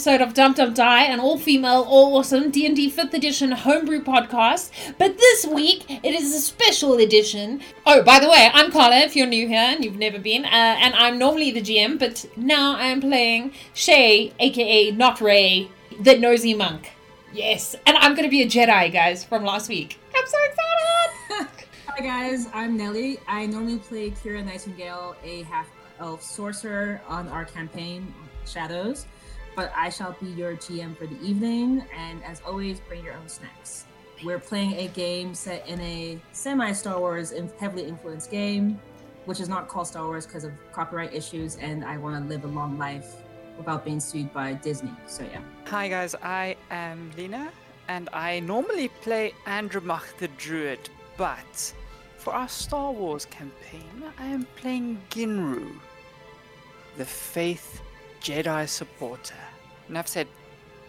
episode of Dump Dump Die, an all-female, all-awesome D&D 5th edition homebrew podcast. But this week, it is a special edition. Oh, by the way, I'm Carla, if you're new here and you've never been, uh, and I'm normally the GM, but now I'm playing Shay, aka Not Ray, the nosy monk. Yes, and I'm going to be a Jedi, guys, from last week. I'm so excited! Hi guys, I'm Nelly. I normally play Kira Nightingale, a half elf sorcerer on our campaign Shadows, but I shall be your GM for the evening. And as always, bring your own snacks. We're playing a game set in a semi Star Wars heavily influenced game, which is not called Star Wars because of copyright issues, and I want to live a long life without being sued by Disney. So yeah. Hi guys, I am Lena, and I normally play Andromach the Druid, but for our Star Wars campaign, I am playing Ginru, the Faith Jedi supporter. Enough said.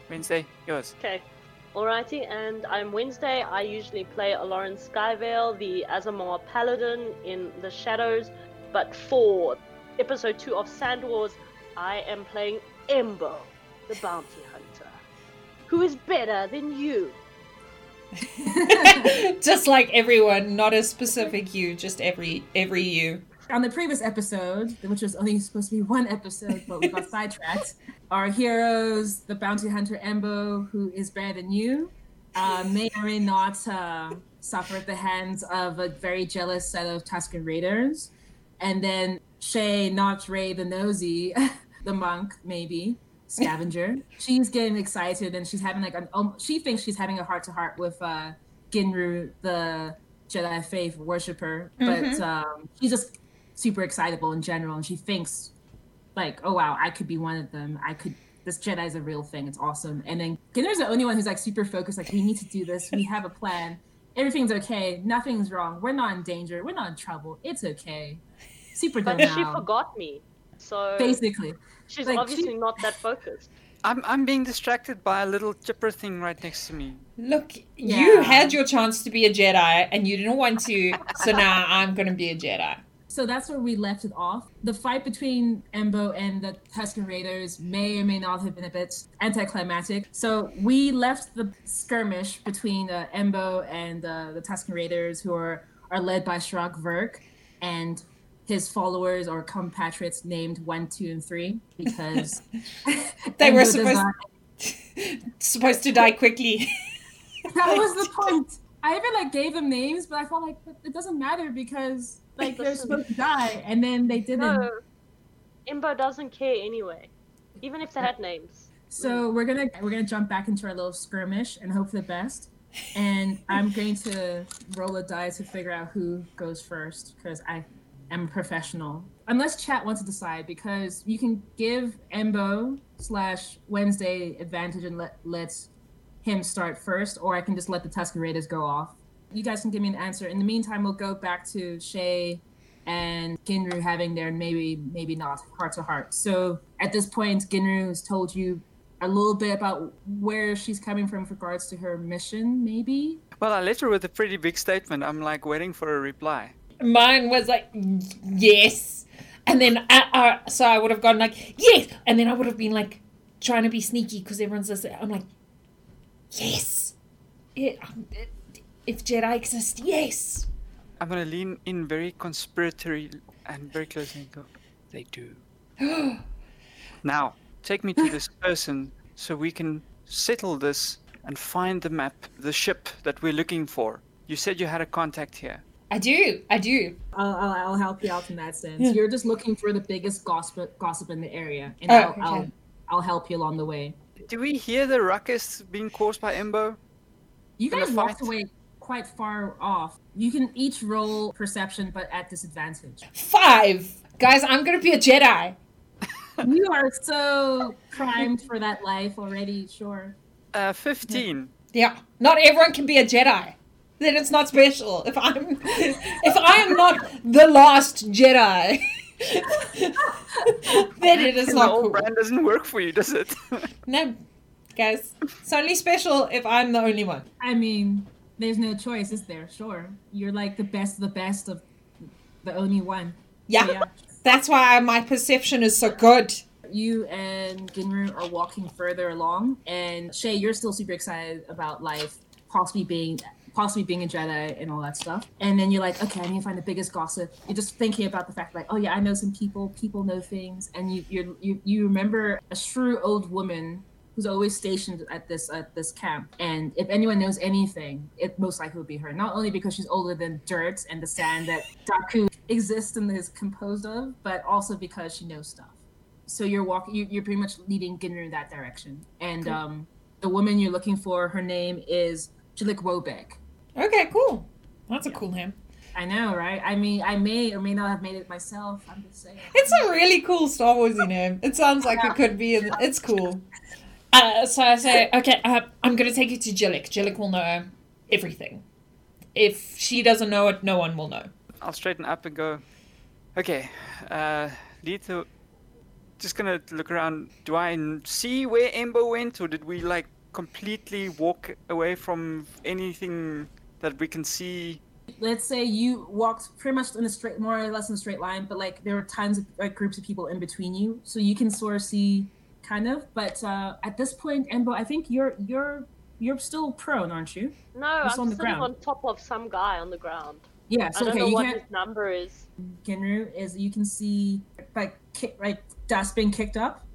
Wednesday, yours. Okay. Alrighty, and I'm Wednesday. I usually play Aloran Skyvale, the Aasimar Paladin in the Shadows. But for episode 2 of Sand Wars, I am playing Embo, the bounty hunter. Who is better than you? just like everyone, not a specific you, just every every you on the previous episode, which was only supposed to be one episode, but we got sidetracked, our heroes, the bounty hunter Embo, who is better than you, uh, may or may not uh, suffer at the hands of a very jealous set of Tusken Raiders. And then Shay, not Ray the Nosy, the monk, maybe, scavenger. she's getting excited and she's having like an, um, she thinks she's having a heart to heart with uh, Ginru, the Jedi faith worshiper, but mm-hmm. um, she's just super excitable in general, and she thinks like, oh wow, I could be one of them. I could. This Jedi is a real thing. It's awesome. And then Ginner's the only one who's like super focused. Like, we need to do this. We have a plan. Everything's okay. Nothing's wrong. We're not in danger. We're not in trouble. It's okay. Super But she forgot me. So basically, she's like, obviously she... not that focused. I'm I'm being distracted by a little chipper thing right next to me. Look, yeah. you had your chance to be a Jedi and you didn't want to, so now I'm gonna be a Jedi. So that's where we left it off. The fight between Embo and the Tusken Raiders may or may not have been a bit anticlimactic. So we left the skirmish between uh, Embo and uh, the Tusken Raiders, who are, are led by Shrak Verk and his followers or compatriots named one, two, and three because they were supposed not... supposed to die quickly. that was the point. I even like gave them names, but I felt like it doesn't matter because like they're supposed to die, and then they didn't. No, Embo doesn't care anyway, even if they had names. So we're gonna we're gonna jump back into our little skirmish and hope for the best. And I'm going to roll a die to figure out who goes first because I am a professional. Unless chat wants to decide, because you can give Embo slash Wednesday advantage and let let him start first, or I can just let the Tusken Raiders go off you guys can give me an answer. In the meantime, we'll go back to Shay and Ginru having their maybe, maybe not heart to heart. So at this point, Ginru has told you a little bit about where she's coming from with regards to her mission, maybe? Well, I left her with a pretty big statement. I'm like waiting for a reply. Mine was like, yes. And then, uh, uh, so I would have gone like, yes. And then I would have been like, trying to be sneaky because everyone's listening. I'm like, yes. It, it, um, if Jedi exist, yes. I'm gonna lean in very conspiratory and very close and go, they do. now, take me to this person so we can settle this and find the map, the ship that we're looking for. You said you had a contact here. I do. I do. I'll, I'll, I'll help you out in that sense. Yeah. You're just looking for the biggest gossip gossip in the area, and oh, I'll, okay. I'll, I'll help you along the way. Do we hear the ruckus being caused by Embo? You guys walked away quite far off. You can each roll perception, but at disadvantage. Five! Guys, I'm gonna be a Jedi. you are so primed for that life already, sure. Uh, 15. Yeah. Not everyone can be a Jedi. Then it's not special. If I'm if I am not the last Jedi, then it is not cool. brand doesn't work for you, does it? no. Guys, it's only special if I'm the only one. I mean, there's no choice, is there? Sure. You're like the best of the best of the only one. Yeah. So, yeah. That's why my perception is so good. you and Ginru are walking further along, and Shay, you're still super excited about life, possibly being possibly being a Jedi and all that stuff. And then you're like, okay, I need to find the biggest gossip. You're just thinking about the fact, like, oh yeah, I know some people. People know things, and you you you, you remember a shrew old woman who's always stationed at this at this camp. And if anyone knows anything, it most likely would be her. Not only because she's older than dirt and the sand that Daku exists and is composed of, but also because she knows stuff. So you're walking. You, you're pretty much leading Ginru in that direction. And um, the woman you're looking for, her name is Jilik Wobek. Okay, cool. That's a cool name. I know, right? I mean, I may or may not have made it myself. I'm just saying. It's a really cool Star Warsy name. It sounds like it could be. In, it's cool. Uh, so I say, okay, uh, I'm gonna take you to Jillik. Jillik will know everything. If she doesn't know it, no one will know. I'll straighten up and go. Okay, uh, lead. Just gonna look around. Do I see where Embo went, or did we like completely walk away from anything that we can see? Let's say you walked pretty much in a straight, more or less in a straight line, but like there were tons of like groups of people in between you, so you can sort of see, kind of. But uh, at this point, Embo, I think you're you're you're still prone, aren't you? No, I'm on the sitting ground. on top of some guy on the ground. Yeah. I So don't okay, know you what can't. his number is. Ginru is you can see like kick, like dust being kicked up.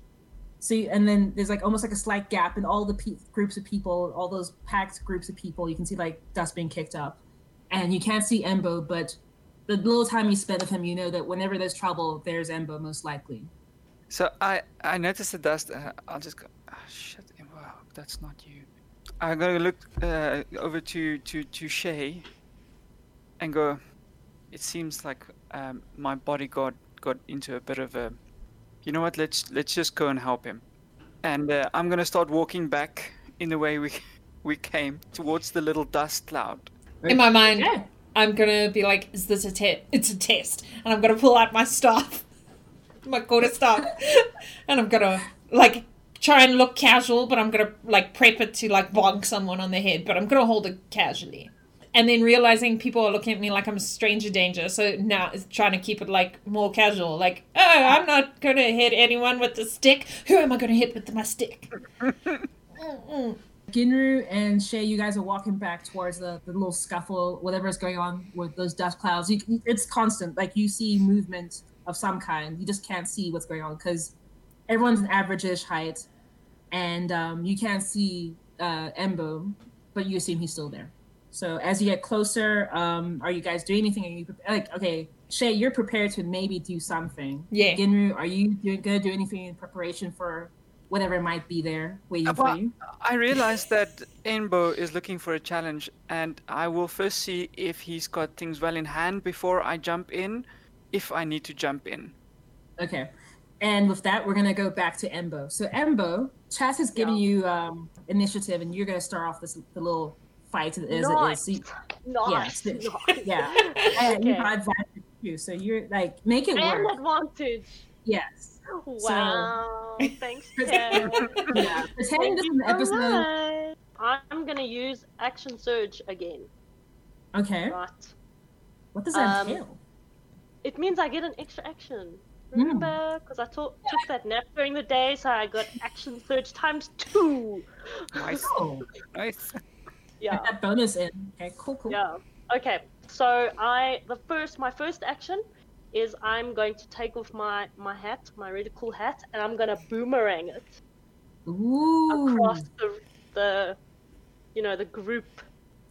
So you, and then there's like almost like a slight gap in all the pe- groups of people, all those packed groups of people. You can see like dust being kicked up, and you can't see Embo, but the little time you spend with him, you know that whenever there's trouble, there's Embo most likely. So I I noticed the dust. Uh, I'll just go. Oh, shit, Embo, that's not you. I'm gonna look uh, over to to to Shay and go. It seems like um, my bodyguard got into a bit of a. You know what? Let's let's just go and help him. And uh, I'm gonna start walking back in the way we we came towards the little dust cloud. In my mind, Yeah. I'm gonna be like, "Is this a test? It's a test," and I'm gonna pull out my staff, my quarter staff, and I'm gonna like try and look casual, but I'm gonna like prep it to like bonk someone on the head, but I'm gonna hold it casually. And then realizing people are looking at me like I'm a stranger danger, so now it's trying to keep it like more casual. Like, oh, I'm not gonna hit anyone with the stick. Who am I gonna hit with my stick? Mm-mm. Ginru and Shay, you guys are walking back towards the, the little scuffle, whatever is going on with those dust clouds. You, it's constant. Like you see movement of some kind. You just can't see what's going on because everyone's an average-ish height, and um, you can't see uh, Embo, but you assume he's still there. So as you get closer, um, are you guys doing anything? Are you pre- like okay, Shay? You're prepared to maybe do something. Yeah. Ginru, are you doing, gonna do anything in preparation for whatever might be there waiting for Well, you? I realize that Embo is looking for a challenge, and I will first see if he's got things well in hand before I jump in, if I need to jump in. Okay. And with that, we're gonna go back to Embo. So Embo, Chaz has given Yeah. you um, initiative, and you're gonna start off this the little fight as it is. Nice. So you- Nice. Yes. nice. yeah, and you Okay. got advantage too. So you're like make it And work. advantage. Yes. Wow. Thanks, Ted. Yeah. Pretending this is an Thank you so episode. much. I'm gonna use action surge again. Okay. Right. What does that Um, entail? It means I get an extra action. Hmm. Remember? Because I to- took that nap during the day, so I got action surge times two. Nice, nice. Yeah. get that bonus in. Okay. Cool. Cool. Yeah. Okay. So I the first my first action is I'm going to take off my my hat, my really cool hat, and I'm gonna boomerang it Ooh. across the the you know the group.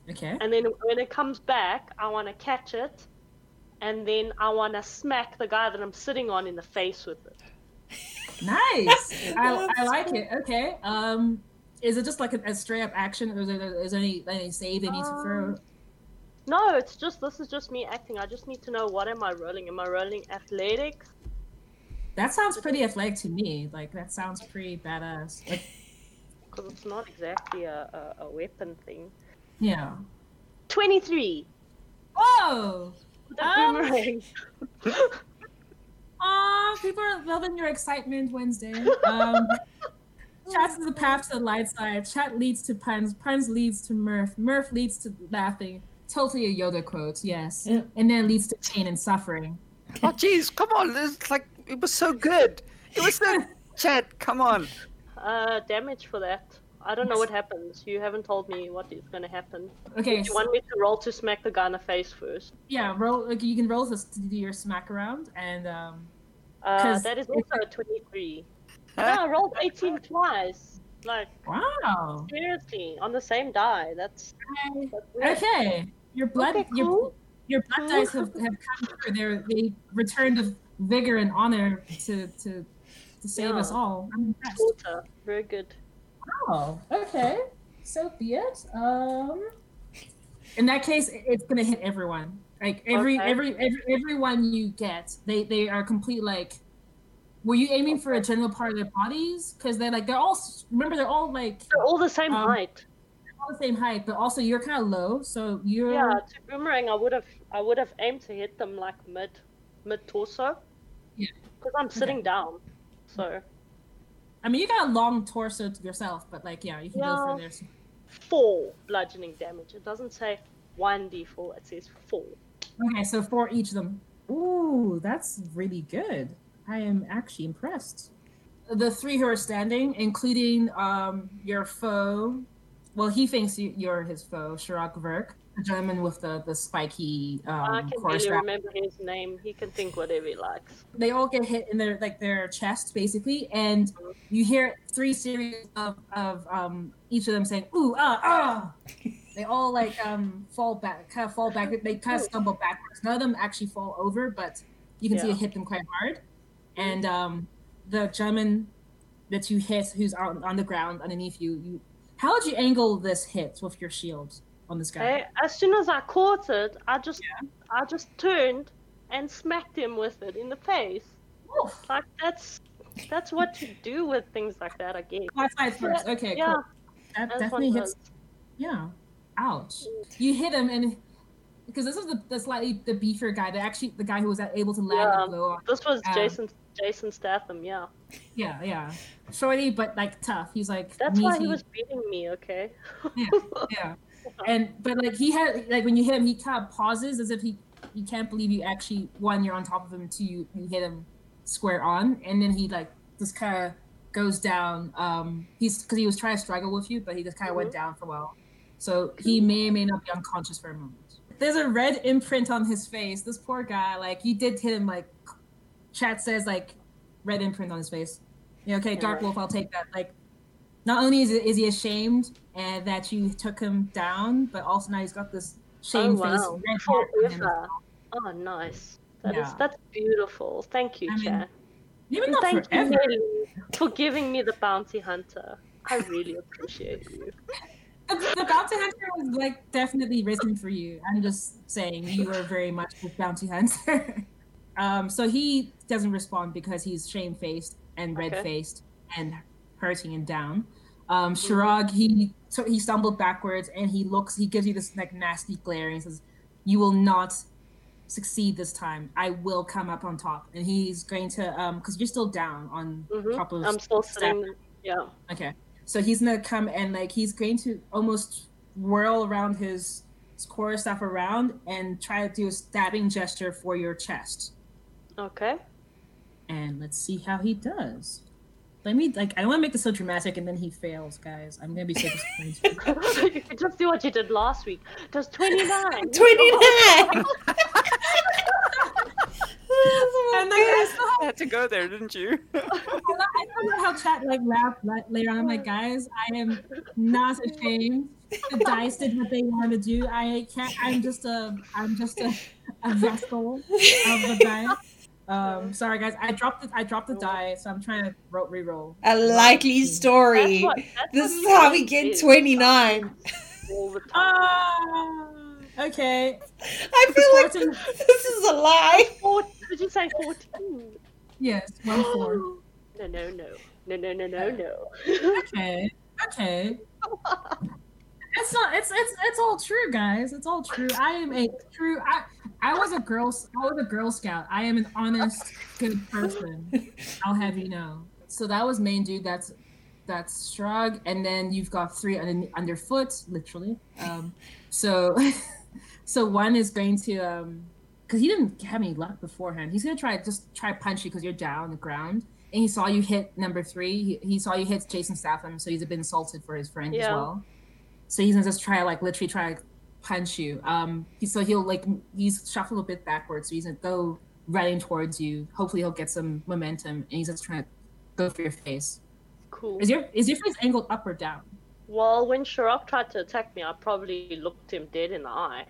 Okay. And then when it comes back, I want to catch it, and then I want to smack the guy that I'm sitting on in the face with it. Nice. I, I like it. Okay. Um, is it just like a, a straight up action, or is there, is there any any save they need to throw? Um, No, it's just this is just me acting. I just need to know what am I rolling? Am I rolling athletics? That sounds pretty athletic to me. Like that sounds pretty badass. Like Because it's not exactly a, a, a weapon thing. yeah. Twenty-three. Oh. The Um, boomerang. Aw, people are loving your excitement Wednesday. Um, chat is the path to the light side. Chat leads to puns. Puns leads to mirth. Mirth leads to laughing. Totally a Yoda quote, yes. Yeah. And then leads to pain and suffering. Oh, jeez, come on! It's like it was so good. It was so. Chat, come on. Uh, damage for that. I don't know what happens. You haven't told me what is going to happen. Okay, Do You want me to roll to smack the guy in the face first? yeah, roll. Like you can roll this to do your smack around, and um, Uh, 'Cause that is if- also a 23. Yeah, I rolled 18 twice. Like, wow. seriously, on the same die. That's, that's. Okay, your blood, Okay, your cool. your blood dice have, have come through. They're, they returned of vigor and honor to to to save us all. I'm impressed. Water. Very good. Oh, okay. So be it. Um, in that case, it's gonna hit everyone. Like every Okay. every every everyone you get, they they are complete. Like, were you aiming for a general part of their bodies? Because they're like they're all remember they're all like They're all the same Um, height. all the same height, but also you're kind of low, so you're Yeah, to boomerang, I would have, I would have aimed to hit them like mid, mid torso. Yeah. Because I'm sitting down. So I mean, you got a long torso to yourself, but like, yeah, you can go for Yeah. there. four bludgeoning damage. It doesn't say one d4. It says four. Okay, so for each of them. Ooh, that's really good. I am actually impressed. The three who are standing, including um your foe. Well, he thinks you, you're his foe, Shirak Verk, the gentleman with the the spiky I um, can core barely remember his name. He can think whatever he likes. They all get hit in their like their chest, basically, and you hear three series of of um each of them saying "ooh ah ah." They all like um fall back, kind of fall back. They kind of stumble backwards. None of them actually fall over, but you can see it hit them quite hard. And um, the German that you hit, who's on, on the ground underneath you, you how would you angle this hit with your shield on this guy? As soon as I caught it, I just, I just turned and smacked him with it in the face. Oof. Like that's, that's what you do with things like that. I guess. Side first. Okay, yeah, cool. That that's definitely hits. does. Yeah. Ouch. You hit him, and because this is the, the slightly the beefier guy, the actually the guy who was able to land Yeah. the blow. This was Um, Jason, Jason Statham. Yeah, Yeah, yeah. Shorty, but like tough. He's like that's why he was beating me. Okay. Yeah, yeah. And but like he had like when you hit him, he kind of pauses as if he he can't believe you actually one you're on top of him, two you, you hit him square on, and then he like just kind of goes down. Um, he's because he was trying to struggle with you, but he just kind of went down for a while. So he may or may not be unconscious for a moment. There's a red imprint on his face. This poor guy, like you did hit him. Like chat says, like red imprint on his face. Yeah, okay, Dark Wolf, I'll take that. Like, not only is, is he ashamed and that you took him down, but also now he's got this shame oh face. wow. red. Oh nice. That is Yeah. that's beautiful. Thank you, I mean, Chad. Not thank forever. you, for giving me the bounty hunter. I really appreciate you. The, the bounty hunter was like definitely risen for you. I'm just saying you are very much the bounty hunter. um, so he doesn't respond because he's shame faced and red faced and hurting and down. Um, Shirag, he so he stumbled backwards and he looks. He gives you this like nasty glare and says, "You will not succeed this time. I will come up on top." And he's going to um because you're still down on Mhm. top of. I'm still sitting. Yeah. Okay. So he's gonna come and like he's going to almost whirl around his, his core stuff around and try to do a stabbing gesture for your chest. Okay. And let's see how he does. Let me like I don't want to make this so dramatic and then he fails, guys. I'm gonna be so disappointed. you could just do what you did last week. Just 29. 29! and like I still had to go there, didn't you? I don't know how chat like laughed la- later on. I'm like, guys, I am not ashamed. The dice did what they wanted to do. I can't. I'm just a. I'm just a, a vessel of the dice. Um, sorry guys, I dropped the I dropped the die, so I'm trying to ro- re-roll. A likely That's story. what, that's This is how we get 29. All the time. Ah, okay. I feel like Fourteen- this is a lie. Four, did you say 14? Yes, one four. No, no, no. No, no, no, no, no. Okay, okay. It's not. It's it's it's all true, guys. It's all true. I am a true. I I was a girl. I was a Girl Scout. I am an honest, good person. I'll have you know. So that was main dude. That's that's Shrug, and then you've got three under, underfoot, literally. Um, so so one is going to um because he didn't have any luck beforehand. He's gonna try just try punch you because you're down on the ground, and he saw you hit number three. He, he saw you hit Jason Statham, so he's a bit insulted for his friend as Yeah. well. So he's gonna just try like literally try punch you. Um, so he'll like he's shuffled a bit backwards, so he's gonna go running towards you. Hopefully he'll get some momentum, and he's just trying to go for your face. Cool. Is your is your face angled up or down? Well, when Sharok tried to attack me, I probably looked him dead in the eye.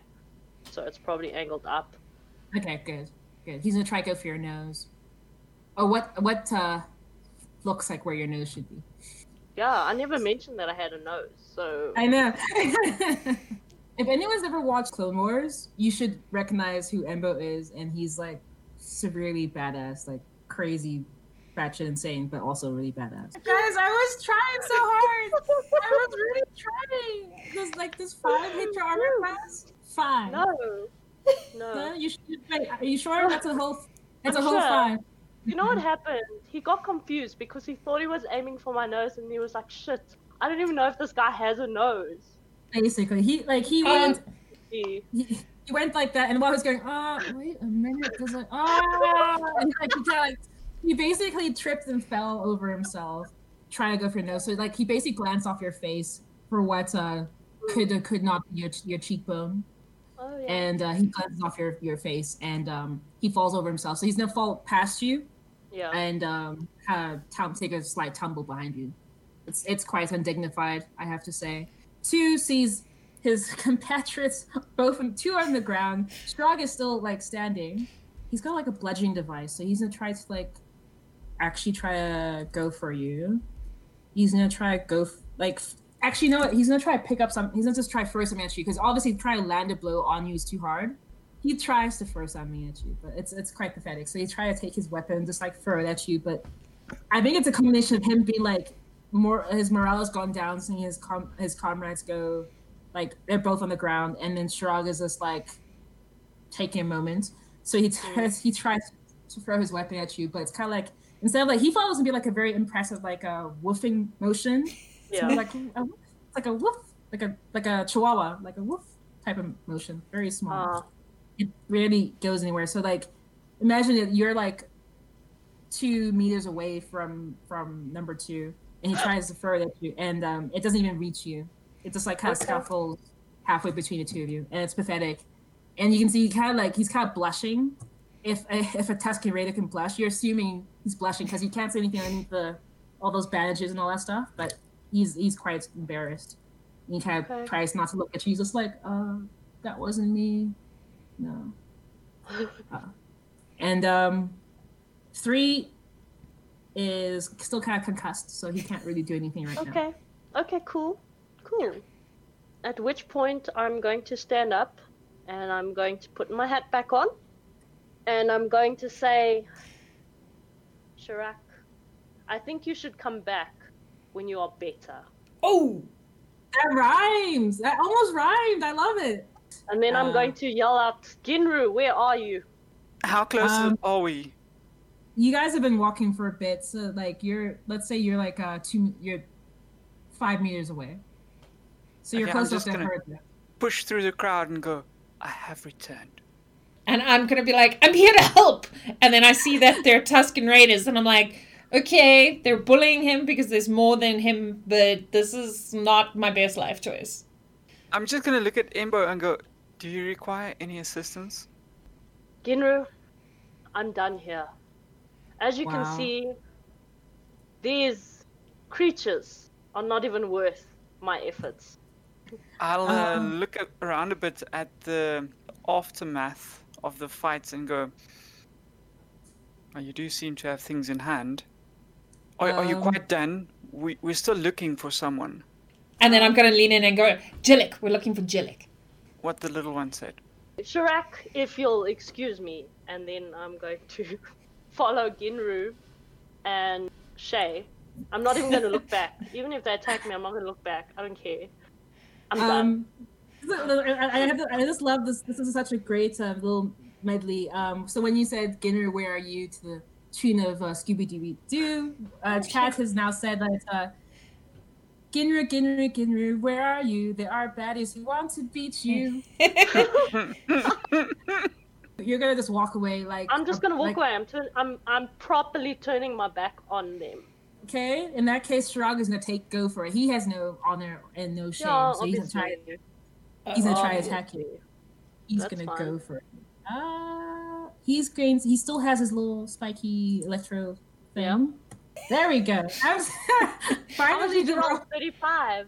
So it's probably angled up. Okay, good, good. He's gonna try to go for your nose. Oh, what what uh looks like where your nose should be. Yeah, I never mentioned that I had a nose. So I know. if anyone's ever watched Clone Wars, you should recognize who Embo is, and he's like severely badass, like crazy, batshit insane, but also really badass. Guys, I was trying so hard. I was really trying. This like this five hit your armor class. Five. no, No, no. you should. Wait, are you sure that's a whole? That's I'm a whole sure. five. You know what happened? He got confused because he thought he was aiming for my nose, and he was like, "Shit, I don't even know if this guy has a nose." Basically, he like he Um, went. He, he, he went like that, and while he was going, ah, wait a minute, there's like, ah, and like he like, he basically tripped and fell over himself, trying to go for your nose. So like he basically glanced off your face for what uh could or could not be your your cheekbone, oh yeah. and uh, he glances off your your face, and um he falls over himself. So he's gonna fall past you yeah. and um tum- take a slight tumble behind you. It's it's quite undignified, I have to say. Two sees his compatriots both two on the ground. Strog is still like standing. He's got like a bludgeoning device, so he's gonna try to like actually try to go for you. He's gonna try to go f- like actually, what? He's gonna try to pick up some. He's gonna just try something at you because obviously trying to land a blow on you is too hard. He tries to throw something at you, but it's it's quite pathetic. So he tries to take his weapon, just like throw it at you. But I think it's a combination of him being like more his morale has gone down, seeing his com- his comrades go like they're both on the ground, and then Shrug is just like taking a moment. So he tries he tries to throw his weapon at you, but it's kind of like instead of like he follows and be like a very impressive like a woofing motion. Yeah. like a, woof, like a woof, like a like a chihuahua, like a woof type of motion, very small. Uh, it rarely goes anywhere. So like, imagine that you're like two meters away from from number two, and he tries to throw it at you, and um, it doesn't even reach you. It just like kind of Okay. scuffles halfway between the two of you, and it's pathetic. And you can see kind of like he's kind of blushing. If if a Tusken Raider can blush, you're assuming he's blushing because you can't see anything underneath the all those bandages and all that stuff. But he's he's quite embarrassed. And he kind of Okay. tries not to look at you. He's just like, uh, that wasn't me. No. Uh, and um, three is still kind of concussed, so he can't really do anything right now. okay. Okay. Cool. Cool. At which point I'm going to stand up, and I'm going to put my hat back on, and I'm going to say, Shirak, I think you should come back when you are better. Oh, That rhymes. That almost rhymed. I love it. And then I'm Uh. going to yell out, Ginru, where are you? How close Um, are we? You guys have been walking for a bit, so like you're, let's say you're like uh two, you're five meters away. So you're Okay, close enough to gonna- heard that. Push through the crowd and go, I have returned. and I'm gonna be like, I'm here to help, and then I see that they're Tusken Raiders, and I'm like, okay, they're bullying him because there's more than him, but this is not my best life choice. I'm just gonna look at Embo and go, Do you require any assistance? Ginru, I'm done here. As you Wow. can see, these creatures are not even worth my efforts. I'll uh, Um, look at, around a bit at the aftermath of the fights and go, oh, You do seem to have things in hand. Are, are you Um, quite done? We, we're still looking for someone. And then I'm gonna lean in and go, Jillik, we're looking for Jillik. What the little one said. Shirak, if you'll excuse me, and then I'm going to follow Ginru and Shay. I'm not even going to look back. Even if they attack me, I'm not going to look back. I don't care. I'm done. Um, I, I, have I just love this. This is such a great uh, little medley. Um, so when you said "Ginner, where are you?" to the tune of uh, Scooby Dooby Doo, uh, Kat has now said that uh, "Ginner, Ginner, Ginner, where are you? There are baddies who want to beat you." You're gonna just walk away like I'm just gonna walk like, away. I'm turn- I'm I'm properly turning my back on them. Okay, in that case, Shirag is gonna take go for it. He has no honor and no shame, Yeah, so he's gonna try. He's gonna try to attack you. He's That's gonna fine. go for it. Uh, he's going. He still has his little spiky electro thing. Yeah. There we go. I was finally. 35.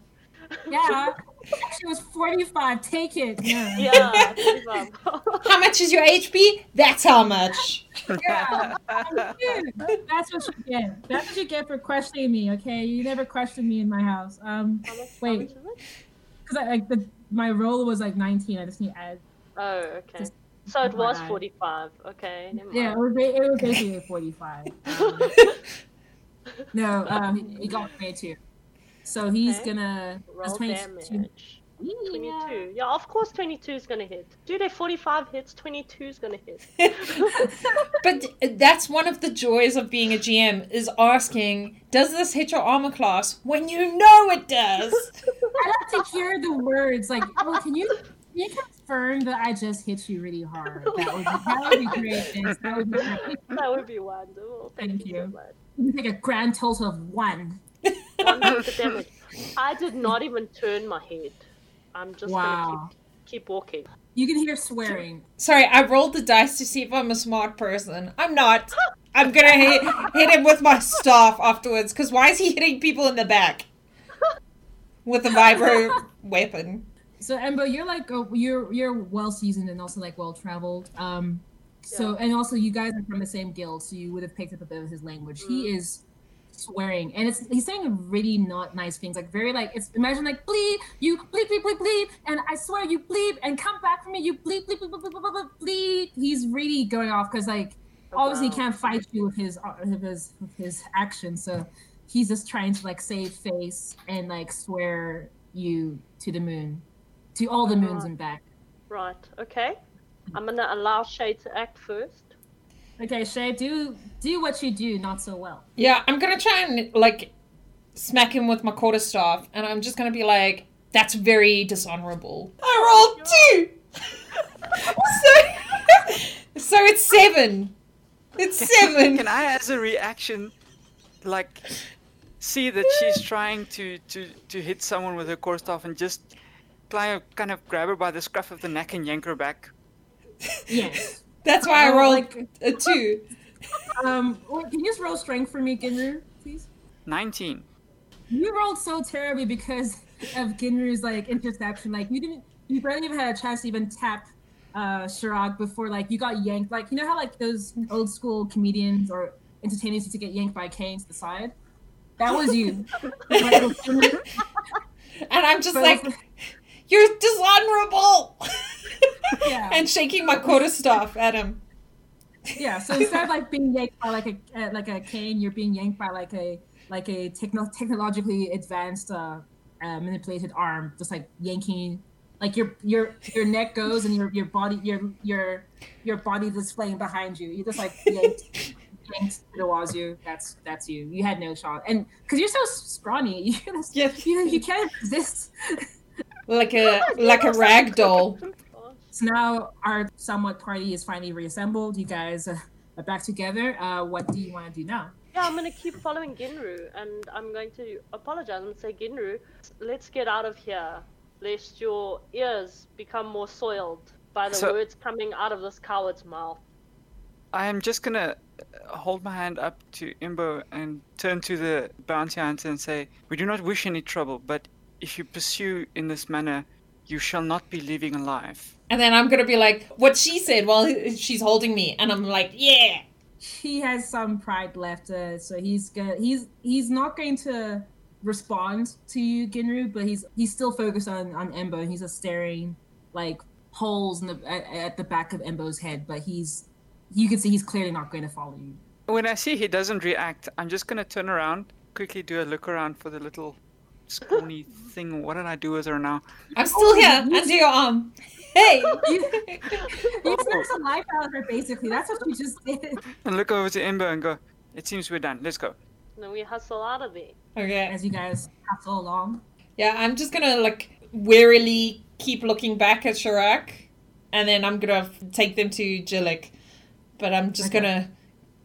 Yeah, actually, it was forty-five. Take it. Yeah. Yeah, How much is your HP? That's how much. Yeah. That's what you get. That's what you get for questioning me. Okay, you never questioned me in my house. Um, How much, Wait. how much is it? because I like the my roll was like nineteen. I just need to add. Oh, okay. Just- So it oh was God. 45. Okay, Yeah, it was, it was basically forty-five. Um, no, um, he got me too. So he's Okay. gonna. Roll 22. damage. Yeah. 22. Yeah, of course 22 is gonna hit. Dude, if 45 hits, 22 is gonna hit. but that's one of the joys of being a GM is asking, does this hit your armor class when you know it does? I like to hear the words like, "Oh, can you can you confirm that I just hit you really hard?" That would be, that would be great. That would be great. that would be wonderful. Thank so you. much. You take a grand total of one. One the damage. I did not even turn my head. I'm just gonna keep, keep walking. You can hear swearing. Sorry, I rolled the dice to see if I'm a smart person. I'm not. I'm gonna hit, hit him with my staff afterwards, because why is he hitting people in the back? With a vibro weapon. So Embo, you're like oh, you're you're well seasoned and also like well traveled. Um, so and also you guys are from the same guild, so you would have picked up a bit of his language. He is swearing, and it's he's saying really not nice things, like very like it's imagine like bleep you bleep bleep bleep bleep, and I swear you bleep and come back for me you bleep bleep bleep bleep bleep, bleep, bleep, bleep. He's really going off because like obviously he can't fight you with his uh, with his with his actions, so he's just trying to like save face and like swear you to the moon, to all the moons and back. Right, okay. I'm gonna allow Shay to act first. Okay, Shay, do do what you do not so well. Yeah, I'm gonna try and, like, smack him with my quarterstaff, and I'm just gonna be like, that's very dishonorable. I rolled two! so, so it's seven. It's seven. Can I, as a reaction, like, see that she's trying to to to hit someone with her quarterstaff and just kind of kind of grab her by the scruff of the neck and yank her back? Yes. That's why I rolled like- a two. um, well, can you just roll strength for me, Ginru, please? Nineteen. You rolled so terribly because of Ginru's like interception. Like you didn't, you barely even had a chance to even tap uh Shirag before like you got yanked. Like you know how like those old school comedians or entertainers used to get yanked by a cane to the side. That was you. And I'm just But- like, you're dishonorable! Yeah. and shaking my quarterstaff at him. Yeah, so instead of like being yanked by like a uh, like a cane, you're being yanked by like a like a techno- technologically advanced uh, uh, manipulated arm, just like yanking. Like your your your neck goes and your your body your your your body displaying behind you. You just like yanked yanked towards you. That's that's you. You had no shot, and because you're so scrawny, you just, Yes. you you can't resist. Like a like a rag doll. So now our somewhat party is finally reassembled. You guys uh, are back together. Uh, what do you want to do now? Yeah, I'm gonna keep following Ginru, and I'm going to apologize and say, Ginru, let's get out of here, lest your ears become more soiled by the So- words coming out of this coward's mouth. I am just gonna uh, hold my hand up to Embo and turn to the bounty hunter and say, "We do not wish any trouble, but if you pursue in this manner, you shall not be leaving alive." And then I'm gonna be like, what she said while she's holding me. And I'm like, yeah. he has some pride left, uh, so he's gonna he's he's not going to respond to you, Ginru, but he's he's still focused on on Embo. and He's just staring like holes in the at, at the back of Embo's head, but he's you can see he's clearly not going to follow you. When I see he doesn't react, I'm just gonna turn around, quickly do a look around for the little scrawny thing. What did I do with her now? I'm still here oh, you- under your arm. Hey. You, you snuck some life out of her, basically. That's what you just did. And look over to Embo and go, "It seems we're done. Let's go." Then we hustle out of it. okay. As you guys hustle along. Yeah, I'm just gonna like wearily keep looking back at Shirak and then I'm gonna take them to Jillik. But I'm just Okay. gonna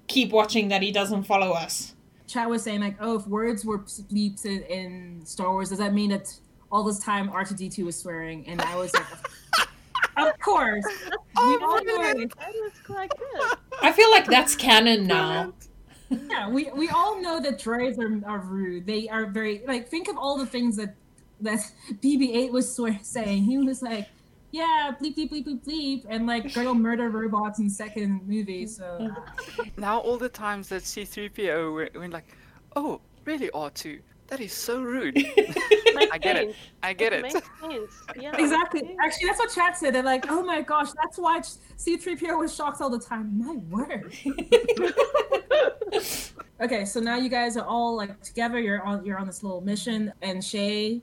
keep watching that he doesn't follow us. Chat was saying like, oh, if words were bleeped in, in Star Wars, does that mean that all this time R2D2 was swearing? And I was like, of course. Oh, we all know it. That is quite good. I feel like that's canon now. Yeah, we, we all know that droids are, are rude. They are very like think of all the things that that BB-8 was swear, saying. He was like, yeah, bleep bleep bleep bleep bleep, and like go murder robots in second movie. So uh, Now all the times that C3PO went, went like, oh, really R2? That is so rude. I get it. I get it. Makes sense. Yeah. exactly. Actually, that's what chat said. They're like, oh my gosh, that's why C3PO was shocked all the time. My word. Okay, so now you guys are all like together. You're on you're on this little mission, and Shay,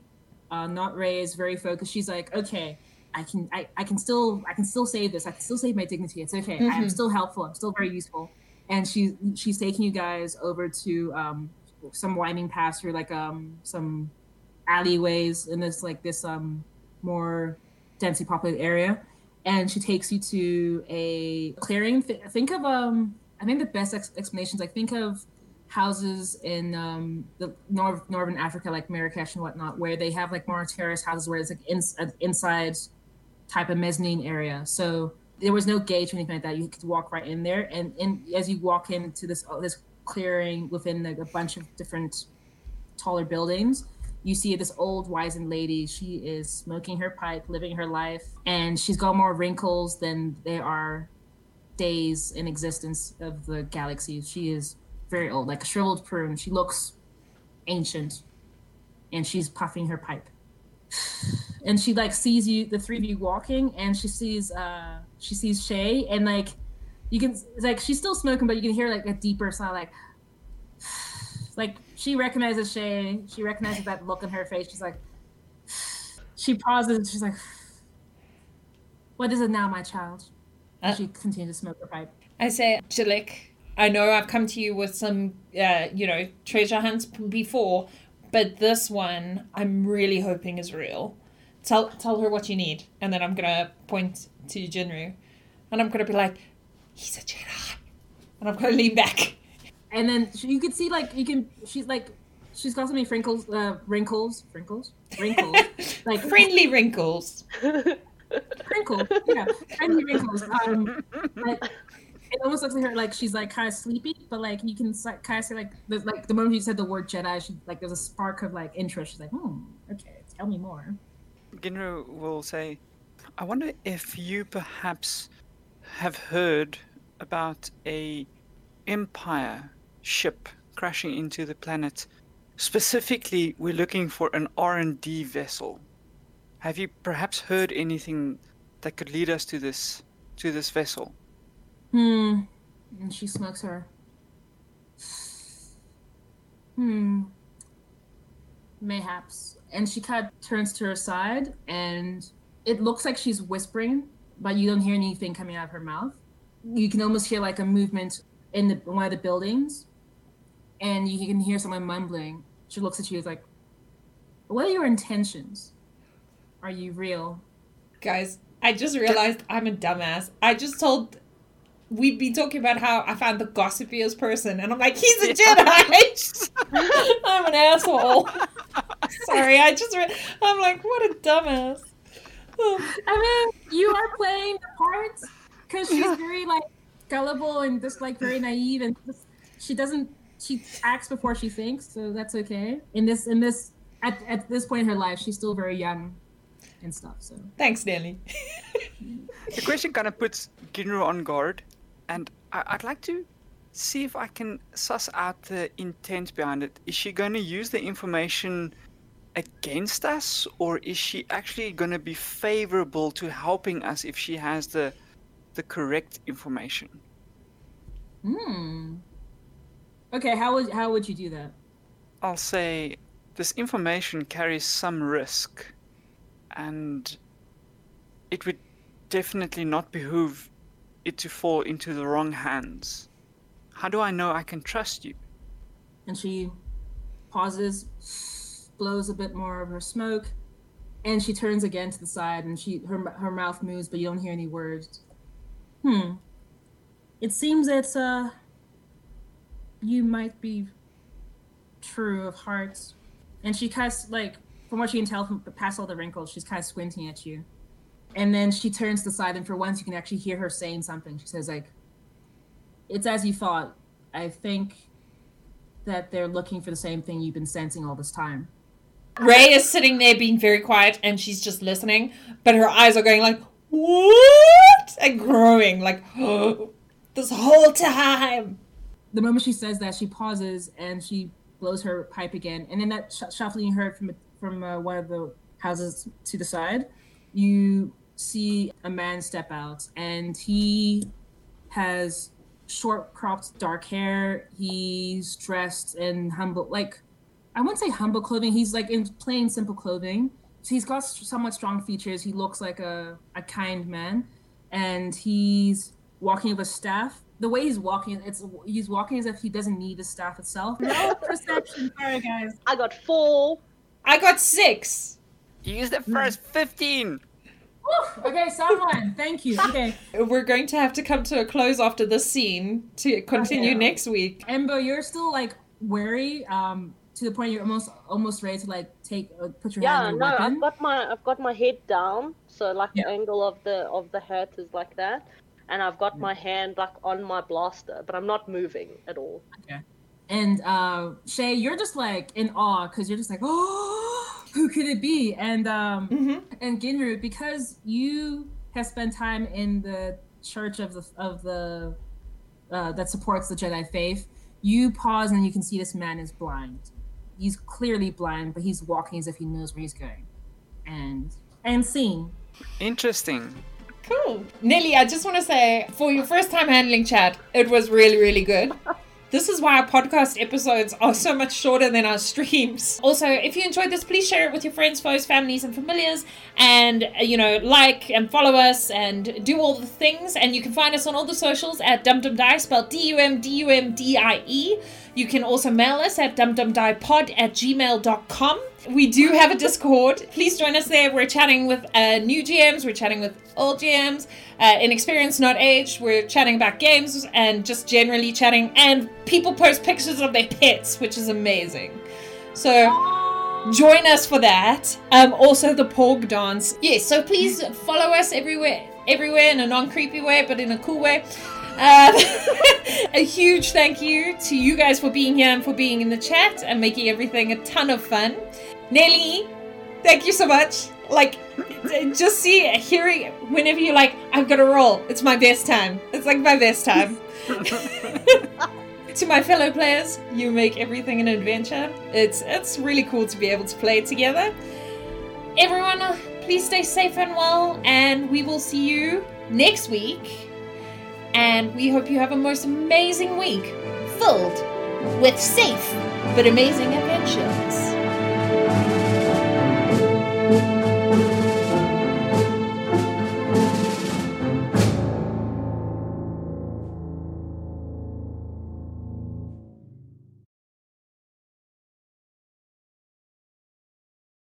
uh, not Ray, is very focused. She's like, okay, I can I, I can still I can still save this. I can still save my dignity. It's okay. I'm Mhm. still helpful. I'm still very useful. And she she's taking you guys over to um some winding path through like um some alleyways in this like this um more densely populated area. And she takes you to a clearing. Think of um I think the best ex- explanations like think of houses in um, the nor- northern Africa, like Marrakesh and whatnot, where they have like more terrace houses where it's like in- an inside type of mezzanine area. So there was no gate or anything like that. You could walk right in there, and as you walk into this uh, this clearing within a bunch of different taller buildings, you see this old wizened lady. She is smoking her pipe, living her life, and she's got more wrinkles than there are days in existence of the galaxy. She is very old, like a shriveled prune. She looks ancient, and she's puffing her pipe. And she like sees you, the three of you walking, and she sees uh she sees Shay, and like you can like she's still smoking, but you can hear like a deeper sound, like like she recognizes Shay. She recognizes that look on her face. She's like, she pauses. and She's like, "What is it now, my child?" Uh, she continues to smoke her pipe. I say, Jillik, I know I've come to you with some, uh, you know, treasure hunts before, but this one I'm really hoping is real. Tell tell her what you need, and then I'm gonna point to Ginru, and I'm gonna be like, he's a Jedi, and I'm gonna lean back. And then you can see like you can. She's like, she's got so many wrinkles, uh, wrinkles, wrinkles, wrinkles, like Friendly wrinkles. wrinkles. Yeah, friendly wrinkles. Um, like, it almost looks like her like she's like kind of sleepy, but like you can kind of say like there's like the moment you said the word Jedi, she like there's a spark of like interest. She's like, hmm, okay, tell me more. Ginro will say, I wonder if you perhaps have heard about a Empire ship crashing into the planet. Specifically, we're looking for an R&D vessel. Have you perhaps heard anything that could lead us to this to this vessel? Hmm. And she smokes her. Hmm. Mayhaps. And she kind of turns to her side, and it looks like she's whispering, but you don't hear anything coming out of her mouth. You can almost hear like a movement in the one of the buildings, and you can hear someone mumbling. She looks at you like, "What are your intentions? Are you real?" Guys, I just realized I'm a dumbass. I just told we'd be talking about how I found the gossipiest person, and I'm like, he's a Jedi. I'm an asshole. Sorry, I just re- I'm like, what a dumbass. I mean, you are playing the part because she's very like gullible and just like very naive, and just, she doesn't she acts before she thinks, so that's okay. In this in this at, at this point in her life, she's still very young and stuff. So Thanks, Nelly. The question kind of puts Ginro on guard, and I- I'd like to see if I can suss out the intent behind it. Is she going to use the information against us, or is she actually going to be favorable to helping us if she has the the correct information? hmm. Okay, how would how would you do that? I'll say this information carries some risk, and it would definitely not behoove it to fall into the wrong hands. How do I know I can trust you? And she pauses, blows a bit more of her smoke, and she turns again to the side, and she her her mouth moves, but you don't hear any words. Hmm. It seems that uh, you might be true of hearts, and she kind of like from what you can tell from past all the wrinkles, she's kind of squinting at you, and then she turns to the side, and for once you can actually hear her saying something. She says like, "It's as you thought. I think." That they're looking for the same thing you've been sensing all this time. Ray is sitting there being very quiet and she's just listening, but her eyes are going like, what? And growing like, oh, this whole time. The moment she says that, she pauses and she blows her pipe again. And then that sh- shuffling you heard from from uh, one of the houses to the side, you see a man step out, and he has short cropped dark hair. He's dressed in humble, like I wouldn't say humble clothing. He's like in plain, simple clothing. So he's got somewhat strong features. He looks like a, a kind man, and he's walking with a staff. The way he's walking, it's he's walking as if he doesn't need the staff itself. No perception, sorry guys. I got four. I got six. You used the first hmm. fifteen. Oof, okay, someone. Thank you. Okay. We're going to have to come to a close after this scene to continue Okay. next week. Embo, you're still like wary, um, to the point you're almost almost ready to like take uh, put your hand Yeah, on no, your weapon. I've got my I've got my head down, so like Yeah. the angle of the of the hurt is like that, and I've got my hand like on my blaster, but I'm not moving at all. Okay. And uh Shay, you're just like in awe because you're just like, oh, who could it be? And um hmm and Ginru, because you have spent time in the church of the of the uh, that supports the Jedi faith, you pause and you can see this man is blind. He's clearly blind, but he's walking as if he knows where he's going. And and seeing. Interesting. Cool. Nelly, I just want to say, for your first time handling chat, it was really, really good. This is why our podcast episodes are so much shorter than our streams. Also, if you enjoyed this, please share it with your friends, foes, families, and familiars. And, uh, you know, like and follow us and do all the things. And you can find us on all the socials at Dum Dum Die, spelled D U M D U M D I E. You can also mail us at dumdumdiepod at gmail.com. We do have a Discord. Please join us there. We're chatting with uh, new GMs, we're chatting with old GMs, uh, inexperienced, not aged. We're chatting about games and just generally chatting. And people post pictures of their pets, which is amazing. So join us for that. Um, also the Porg dance. Yes, so please follow us everywhere, everywhere in a non-creepy way, but in a cool way. Uh, a huge thank you to you guys for being here and for being in the chat and making everything a ton of fun. Nelly, thank you so much. Like, just see, hearing whenever you're like, I've got to roll. It's my best time. It's like my best time. to my fellow players, you make everything an adventure. It's it's really cool to be able to play together. Everyone, uh, please stay safe and well, and we will see you next week and we hope you have a most amazing week filled with safe but amazing adventures.